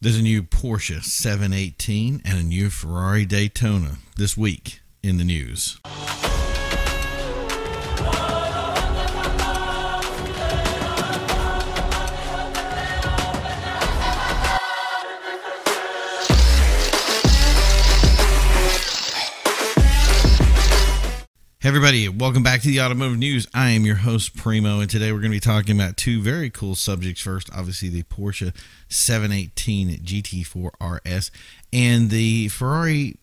There's a new Porsche 718 and a new Ferrari Daytona this week in the news. Everybody, welcome back to the Automotive News. I am your host Primo, and today we're going to be talking about two very cool subjects. First, obviously the Porsche 718 GT4 RS and the Ferrari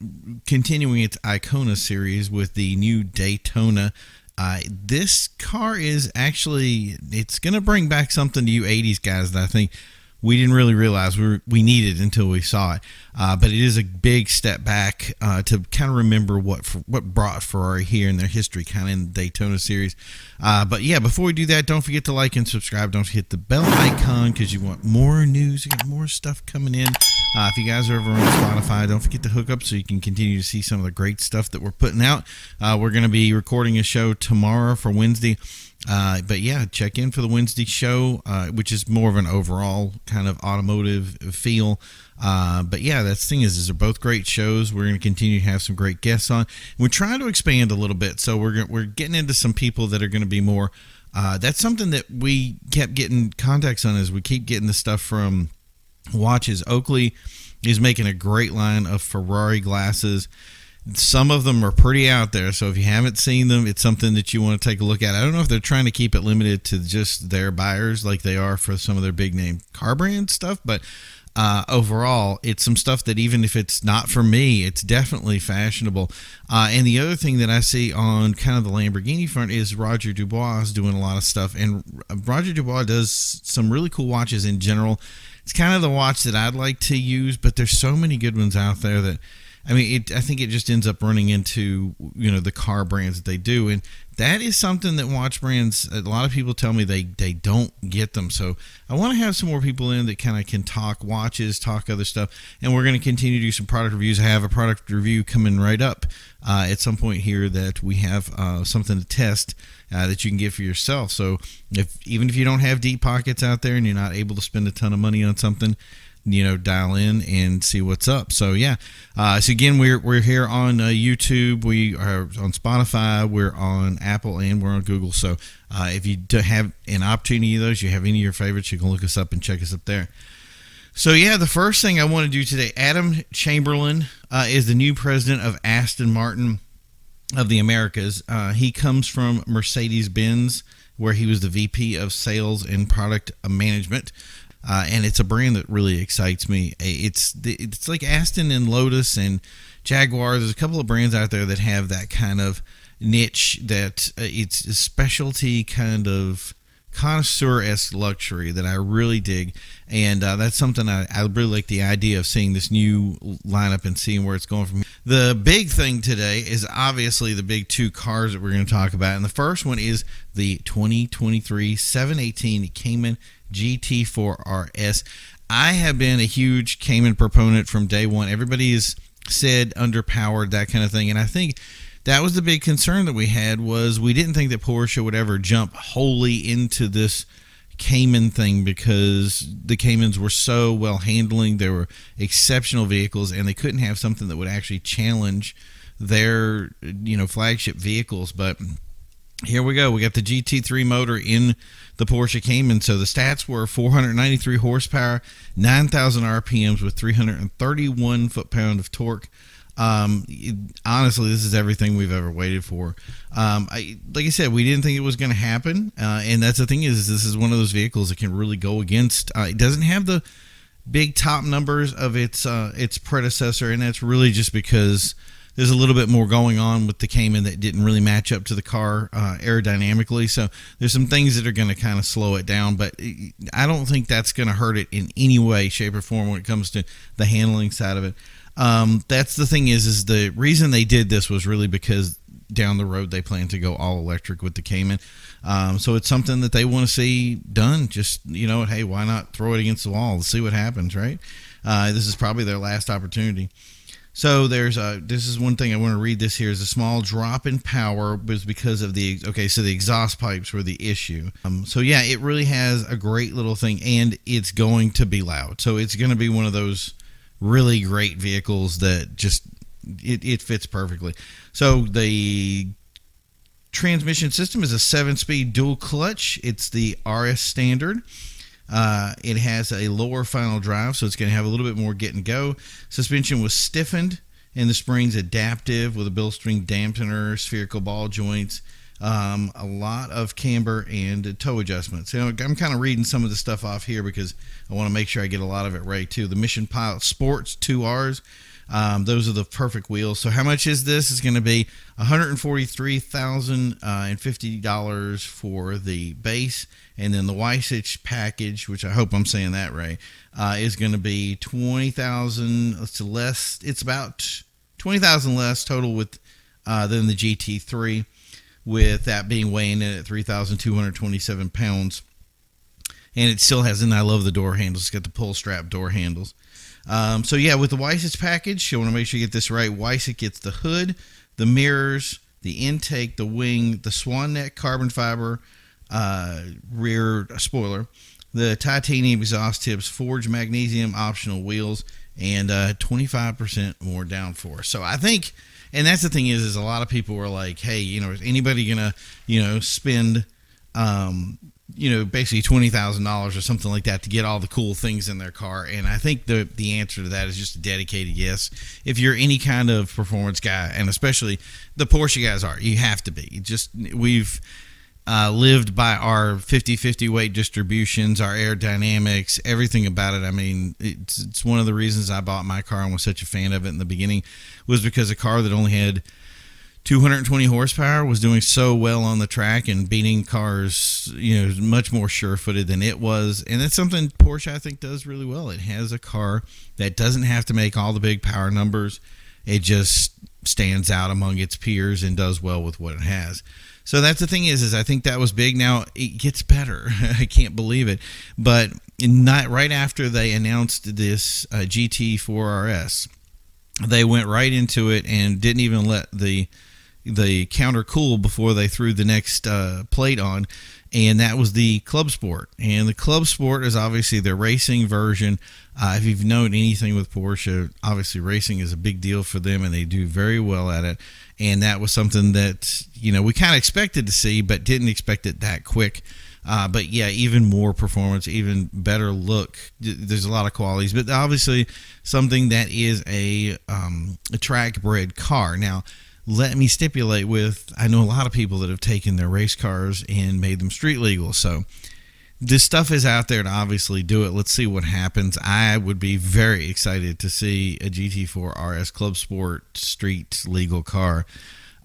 continuing its Icona series with the new Daytona. Uh, this car is actually it's going to bring back something to you 80s guys that I think we didn't really realize we, were, we needed until we saw it. Uh, but it is a big step back uh, to kind of remember what what brought Ferrari here in their history, kind of in the Daytona series. Uh, but yeah, before we do that, don't forget to like and subscribe. Don't hit the bell icon because you want more news. You got more stuff coming in. Uh, if you guys are ever on Spotify, don't forget to hook up so you can continue to see some of the great stuff that we're putting out. Uh, we're going to be recording a show tomorrow for Wednesday. Uh, but yeah, check in for the Wednesday show, uh, which is more of an overall kind of automotive feel. Uh, but yeah, that's thing is, is they're both great shows. We're going to continue to have some great guests on. We're trying to expand a little bit, so we're we're getting into some people that are going to be more. Uh, that's something that we kept getting contacts on as we keep getting the stuff from watches. Oakley is making a great line of Ferrari glasses some of them are pretty out there. So if you haven't seen them, it's something that you want to take a look at. I don't know if they're trying to keep it limited to just their buyers like they are for some of their big name car brand stuff, but uh, overall, it's some stuff that even if it's not for me, it's definitely fashionable. Uh, and the other thing that I see on kind of the Lamborghini front is Roger Dubuis is doing a lot of stuff, and Roger Dubuis does some really cool watches in general. It's kind of the watch that I'd like to use, but there's so many good ones out there that I mean, it, I think it just ends up running into you know the car brands that they do, and that is something that watch brands. A lot of people tell me they they don't get them. So I want to have some more people in that kind of can talk watches, talk other stuff, and we're going to continue to do some product reviews. I have a product review coming right up uh, at some point here that we have uh, something to test uh, that you can get for yourself. So if even if you don't have deep pockets out there and you're not able to spend a ton of money on something you know dial in and see what's up. So yeah. Uh, so again we're, we're here on uh, youtube. We are on spotify. We're on apple and we're on google. So uh, if you have an opportunity of those you have any of your favorites you can look us up and check us up there. So yeah the first thing i want to do today adam chamberlain uh, is the new president of aston martin of the americas. Uh, he comes from mercedes-benz where he was the vp of sales and product management uh, and it's a brand that really excites me. It's it's like Aston and Lotus and Jaguar. There's a couple of brands out there that have that kind of niche that uh, it's a specialty kind of connoisseur esque luxury that I really dig, and uh, that's something I, I really like the idea of seeing this new lineup and seeing where it's going from. The big thing today is obviously the big two cars that we're going to talk about, and the first one is the 2023 718 Cayman GT4 RS. I have been a huge Cayman proponent from day one. Everybody has said underpowered, that kind of thing. And I think that was the big concern that we had was we didn't think that Porsche would ever jump wholly into this Cayman thing because the Caymans were so well handling. They were exceptional vehicles, and they couldn't have something that would actually challenge their you know flagship vehicles. But here we go. We got the GT3 motor in the Porsche Cayman. So the stats were 493 horsepower, 9,000 RPMs with 331 foot pound of torque. Um, honestly, this is everything we've ever waited for. Um, I, like I said, we didn't think it was going to happen, uh, and that's the thing is, this is one of those vehicles that can really go against. Uh, it doesn't have the big top numbers of its uh, its predecessor, and that's really just because there's a little bit more going on with the Cayman that didn't really match up to the car uh, aerodynamically. So there's some things that are going to kind of slow it down, but I don't think that's going to hurt it in any way, shape, or form when it comes to the handling side of it. Um, that's the thing is, is the reason they did this was really because down the road they plan to go all electric with the Cayman. Um, so it's something that they want to see done. Just you know, hey, why not throw it against the wall? Let's see what happens, right? Uh, this is probably their last opportunity. So there's a this is one thing I want to read this here is a small drop in power was because of the okay so the exhaust pipes were the issue. Um, so yeah, it really has a great little thing and it's going to be loud. So it's going to be one of those really great vehicles that just it, it fits perfectly. So the transmission system is a seven-speed dual clutch. It's the RS standard. Uh, it has a lower final drive, so it's going to have a little bit more get and go. Suspension was stiffened, and the springs adaptive with a Bilstein dampener, spherical ball joints, um, a lot of camber and toe adjustments. So I'm kind of reading some of the stuff off here because I want to make sure I get a lot of it right too. The Michelin Pilot Sports 2Rs. Um, those are the perfect wheels. So how much is this? It's going to be one hundred forty-three thousand uh, and fifty dollars for the base, and then the Weissach package, which I hope I'm saying that right, uh, is going to be twenty thousand. It's less. It's about twenty thousand less total with uh, than the GT3, with that being weighing in at three thousand two hundred twenty-seven pounds. And it still has, and I love the door handles. It's got the pull strap door handles. Um, so yeah, with the Weissach package, you want to make sure you get this right. Weissach gets the hood, the mirrors, the intake, the wing, the swan neck carbon fiber uh, rear spoiler, the titanium exhaust tips, forged magnesium optional wheels, and uh, 25% more downforce. So I think, and that's the thing is, is a lot of people were like, hey, you know, is anybody gonna, you know, spend um, you know, basically twenty thousand dollars or something like that to get all the cool things in their car. And I think the the answer to that is just a dedicated yes. If you're any kind of performance guy, and especially the Porsche guys are, you have to be. Just we've uh, lived by our 50-50 weight distributions, our aerodynamics, everything about it. I mean, it's it's one of the reasons I bought my car and was such a fan of it in the beginning was because a car that only had 220 horsepower was doing so well on the track and beating cars, you know, much more sure-footed than it was. And that's something Porsche I think does really well. It has a car that doesn't have to make all the big power numbers. It just stands out among its peers and does well with what it has. So that's the thing is, is I think that was big. Now it gets better. I can't believe it, but not right after they announced this uh, GT4 RS, they went right into it and didn't even let the the counter cool before they threw the next uh, plate on, and that was the Club Sport. And the Club Sport is obviously their racing version. Uh, if you've known anything with Porsche, obviously racing is a big deal for them, and they do very well at it. And that was something that you know we kind of expected to see, but didn't expect it that quick. Uh, but yeah, even more performance, even better look. There's a lot of qualities, but obviously something that is a um, a track bred car. Now, let me stipulate with I know a lot of people that have taken their race cars and made them street legal. So this stuff is out there to obviously do it. Let's see what happens. I would be very excited to see a GT4 RS Club Sport street legal car.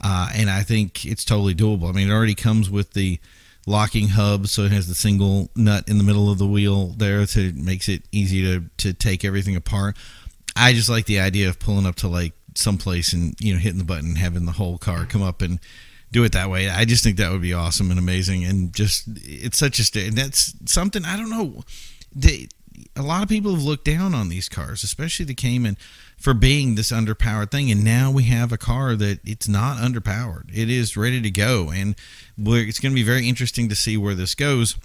Uh, and I think it's totally doable. I mean, it already comes with the locking hub, so it has the single nut in the middle of the wheel there, so it makes it easy to, to take everything apart. I just like the idea of pulling up to like someplace and you know hitting the button, and having the whole car come up and do it that way. I just think that would be awesome and amazing, and just it's such a and that's something I don't know. They, a lot of people have looked down on these cars, especially the Cayman, for being this underpowered thing. And now we have a car that it's not underpowered; it is ready to go, and it's going to be very interesting to see where this goes.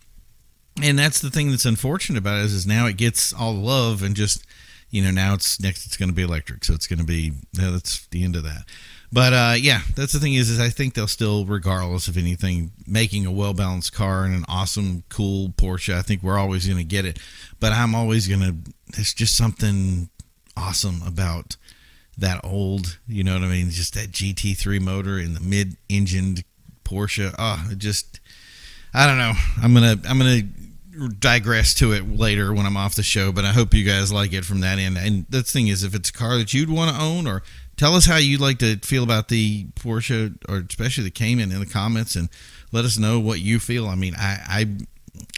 And that's the thing that's unfortunate about it is, is now it gets all love and just you know now it's next it's going to be electric so it's going to be yeah, that's the end of that. But uh, yeah that's the thing is is i think they'll still regardless of anything making a well balanced car and an awesome cool porsche i think we're always going to get it. But i'm always going to there's just something awesome about that old you know what i mean just that gt3 motor in the mid-engined porsche. Oh just i don't know. I'm gonna i'm gonna digress to it later when I'm off the show, but I hope you guys like it from that end. And the thing is, if it's a car that you'd want to own, or tell us how you'd like to feel about the Porsche, or especially the Cayman, in the comments, and let us know what you feel. I mean, I, I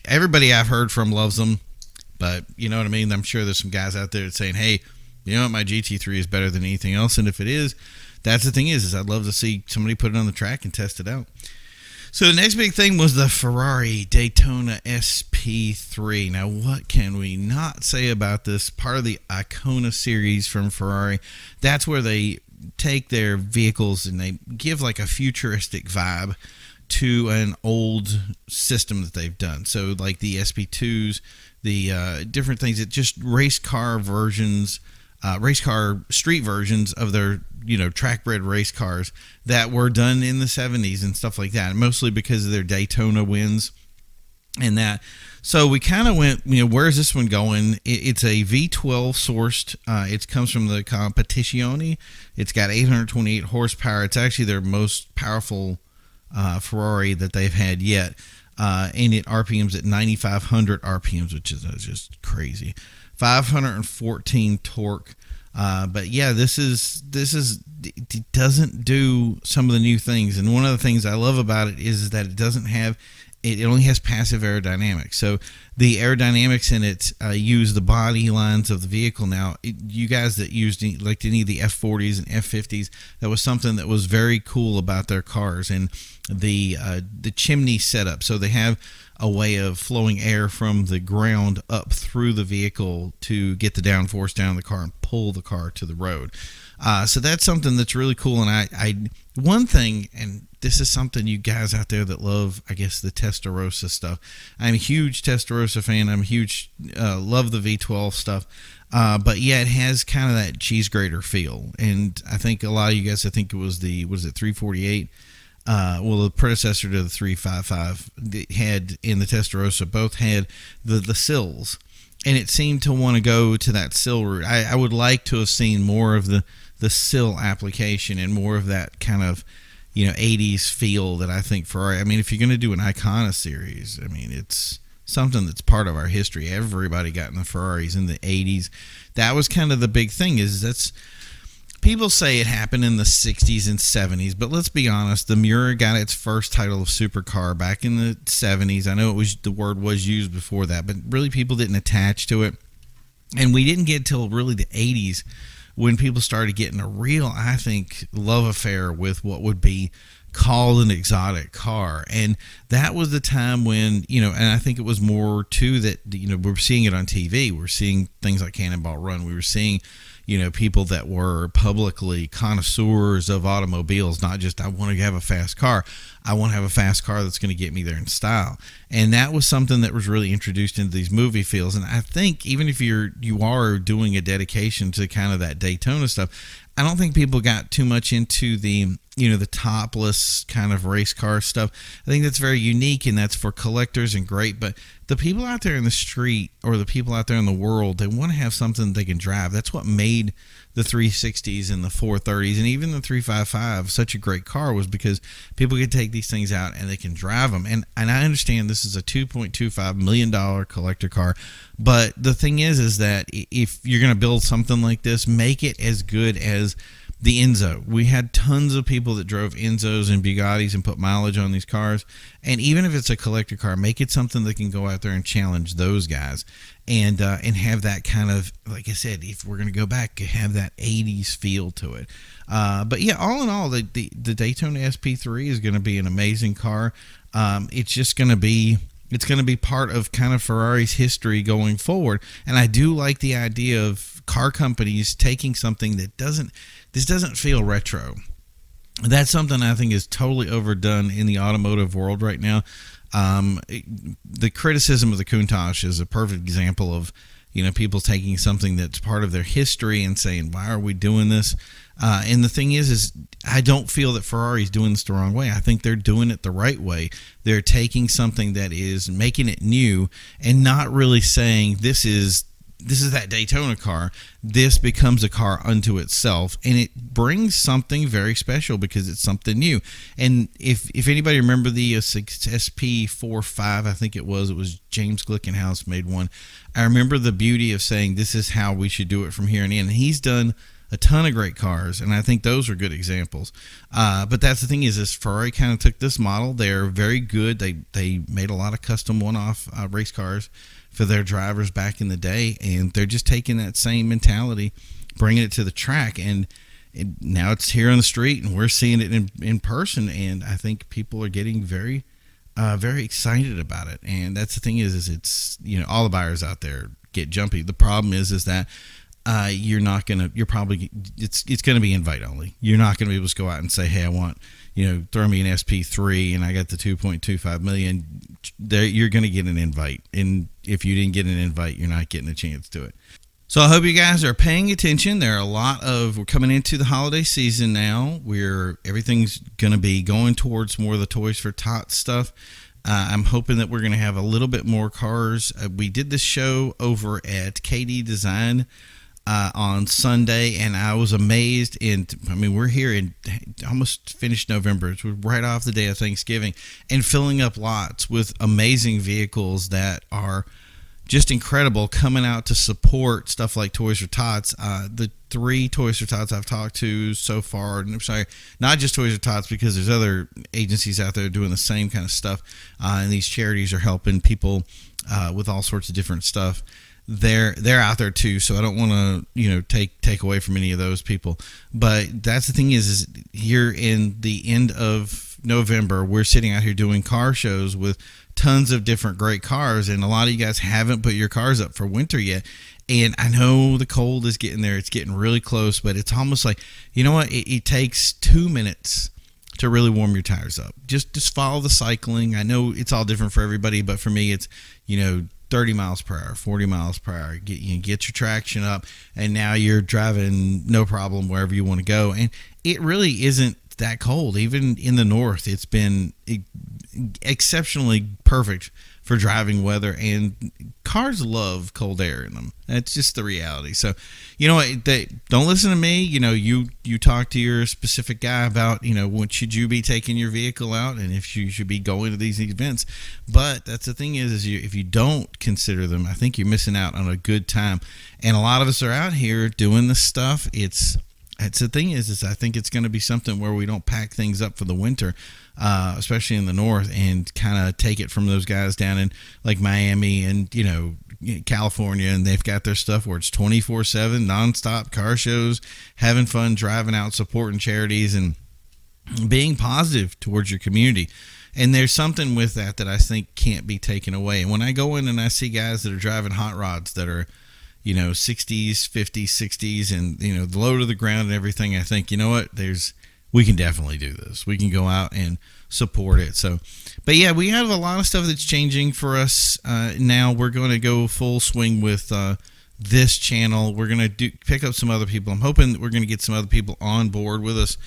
everybody I've heard from loves them, but you know what I mean. I'm sure there's some guys out there saying, "Hey, you know what? My GT3 is better than anything else," and if it is, that's the thing is, is I'd love to see somebody put it on the track and test it out. So the next big thing was the Ferrari Daytona SP3. Now, what can we not say about this? Part of the Icona series from Ferrari. That's where they take their vehicles and they give like a futuristic vibe to an old system that they've done. So, like the SP2s, the uh, different things that just race car versions, uh, race car street versions of their you know track bred race cars that were done in the 70s and stuff like that mostly because of their daytona wins and that. So we kind of went you know where's this one going? It, it's a v12 sourced uh, it comes from the competizione it's got 828 horsepower. It's actually their most powerful uh, ferrari that they've had yet. Uh, and it rpms at 9500 rpms which is just crazy 514 torque uh, but yeah, this is this is it doesn't do some of the new things, and one of the things I love about it is that it doesn't have it only has passive aerodynamics. So the aerodynamics in it uh, use the body lines of the vehicle. Now, it, you guys that used like any of the F40s and F50s, that was something that was very cool about their cars and the uh, the chimney setup. So they have a way of flowing air from the ground up through the vehicle to get the downforce down the car and pull the car to the road. Uh, so that's something that's really cool. And I, I, one thing, and this is something you guys out there that love, I guess, the Testarossa stuff. I'm a huge Testarossa fan. I'm a huge, uh, love the V12 stuff. Uh, but yeah, it has kind of that cheese grater feel. And I think a lot of you guys, I think it was the, was it 348? Uh, well, the predecessor to the 355 had in the Testarossa both had the, the sills, and it seemed to want to go to that sill route. I, I would like to have seen more of the, the sill application and more of that kind of you know 80s feel that I think Ferrari. I mean, if you're going to do an Icona series, I mean, it's something that's part of our history. Everybody got in the Ferraris in the 80s. That was kind of the big thing. Is that's people say it happened in the 60s and 70s, but let's be honest, the Miura got its first title of supercar back in the 70s. I know it was the word was used before that, but really people didn't attach to it. And we didn't get till really the 80s when people started getting a real, I think, love affair with what would be called an exotic car. And that was the time when, you know, and I think it was more too that, you know, we're seeing it on TV. We're seeing things like Cannonball Run. We were seeing you know, people that were publicly connoisseurs of automobiles, not just I want to have a fast car. I want to have a fast car that's going to get me there in style. And that was something that was really introduced into these movie fields. And I think even if you're you are doing a dedication to kind of that Daytona stuff, I don't think people got too much into the you know the topless kind of race car stuff. I think that's very unique and that's for collectors and great. But the people out there in the street or the people out there in the world, they want to have something they can drive. That's what made the 360s and the 430s and even the 355 such a great car was because people could take these things out and they can drive them. And and I understand this is a 2.25 million dollar collector car, but the thing is is that if you're going to build something like this, make it as good as the Enzo. We had tons of people that drove Enzos and Bugattis and put mileage on these cars. And even if it's a collector car, make it something that can go out there and challenge those guys and uh, and have that kind of like I said, if we're gonna go back, have that '80s feel to it. Uh, but yeah, all in all, the, the, the Daytona SP3 is going to be an amazing car. Um, it's just to be it's going to be part of kind of Ferrari's history going forward. And I do like the idea of car companies taking something that doesn't this doesn't feel retro. That's something I think is totally overdone in the automotive world right now. Um, the criticism of the Countach is a perfect example of you know people taking something that's part of their history and saying why are we doing this uh, and the thing is is i don't feel that ferrari's doing this the wrong way i think they're doing it the right way they're taking something that is making it new and not really saying this is this is that Daytona car. This becomes a car unto itself, and it brings something very special because it's something new. And if if anybody remember the uh, SP 45, I think it was, it was James Glickenhaus made one. I remember the beauty of saying this is how we should do it from here and in. And he's done a ton of great cars, and I think those are good examples. Uh, but that's the thing is, is Ferrari kind of took this model. They're very good. They they made a lot of custom one-off uh, race cars for their drivers back in the day, and they're just taking that same mentality, bringing it to the track, and now it's here on the street, and we're seeing it in in person, and I think people are getting very. Uh, very excited about it, and that's the thing is, is it's you know all the buyers out there get jumpy. The problem is, is that uh, you're not gonna, you're probably it's it's gonna be invite only. You're not gonna be able to go out and say, hey, I want you know, throw me an SP3 and I got the 2.25 million. There, you're gonna get an invite, and if you didn't get an invite, you're not getting a chance to it. So I hope you guys are paying attention. There are a lot of we're coming into the holiday season now. Where everything's to be going towards more of the Toys for Tots stuff. Uh, I'm hoping that we're going to have a little bit more cars. Uh, we did this show over at KD Design uh, on Sunday, and I was amazed. And I mean, we're here in almost finished November. It's right off the day of Thanksgiving, and filling up lots with amazing vehicles that are just incredible coming out to support stuff like Toys for Tots. Uh, the three Toys for Tots I've talked to so far, and I'm sorry, not just Toys for Tots, because there's other agencies out there doing the same kind of stuff, uh, and these charities are helping people uh, with all sorts of different stuff. They're they're out there too, so I don't want to you know take take away from any of those people. But that's the thing is, is here in the end of November, we're sitting out here doing car shows with tons of different great cars, and a lot of you guys haven't put your cars up for winter yet. And I know the cold is getting there; it's getting really close, but it's almost like you know what? It, it takes two minutes to really warm your tires up. Just just follow the cycling. I know it's all different for everybody, but for me, it's you know 30 miles per hour, 40 miles per hour. Get you get your traction up, and now you're driving no problem wherever you want to go. And it really isn't that cold. Even in the north, it's been exceptionally perfect for driving weather and cars love cold air in them. That's just the reality. So you know they don't listen to me. You know you you talk to your specific guy about you know what should you be taking your vehicle out and if you should be going to these events. But that's the thing is is you if you don't consider them i think you're missing out on a good time. And a lot of us are out here doing this stuff. It's it's the thing is is i think it's going to be something where we don't pack things up for the winter uh, especially in the north, and kind of take it from those guys down in like Miami and you know California, and they've got their stuff where it's twenty four seven nonstop car shows, having fun, driving out, supporting charities, and being positive towards your community. And there's something with that that I think can't be taken away. And when I go in and I see guys that are driving hot rods that are you know 60s 50s 60s and you know the low to the ground and everything i think you know what there's we can definitely do this. We can go out and support it. So, but yeah, we have a lot of stuff that's changing for us uh, now. We're going to go full swing with uh, this channel. We're going to do pick up some other people. I'm hoping we're going to get some other people on board with us.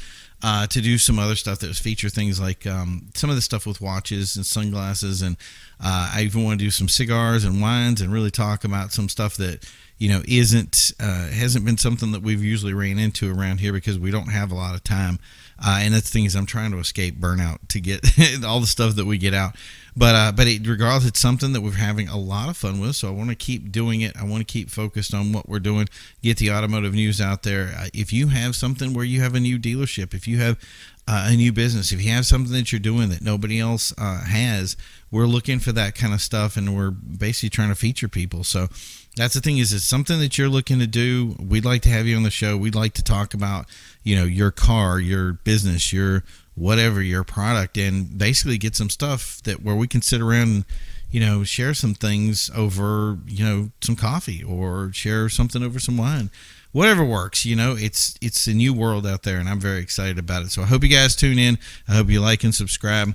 Uh, to do some other stuff that feature things like um, some of the stuff with watches and sunglasses, and uh, I even want to do some cigars and wines and really talk about some stuff that you know isn't uh, hasn't been something that we've usually ran into around here because we don't have a lot of time. Uh, and that's the thing is I'm trying to escape burnout to get all the stuff that we get out. But uh, but it, regardless, it's something that we're having a lot of fun with. So I want to keep doing it. I want to keep focused on what we're doing. Get the automotive news out there. Uh, if you have something where you have a new dealership, if you have uh, a new business, if you have something that you're doing that nobody else uh, has, we're looking for that kind of stuff, and we're basically trying to feature people. So that's the thing is it's something that you're looking to do. We'd like to have you on the show. We'd like to talk about you know your car your business your whatever your product and basically get some stuff that where we can sit around and you know share some things over you know some coffee or share something over some wine whatever works you know it's it's a new world out there and i'm very excited about it. So i hope you guys tune in. I hope you like and subscribe.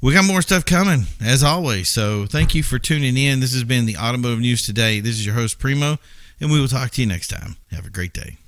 We got more stuff coming as always. So thank you for tuning in. This has been the automotive news today. This is your host primo and we will talk to you next time. Have a great day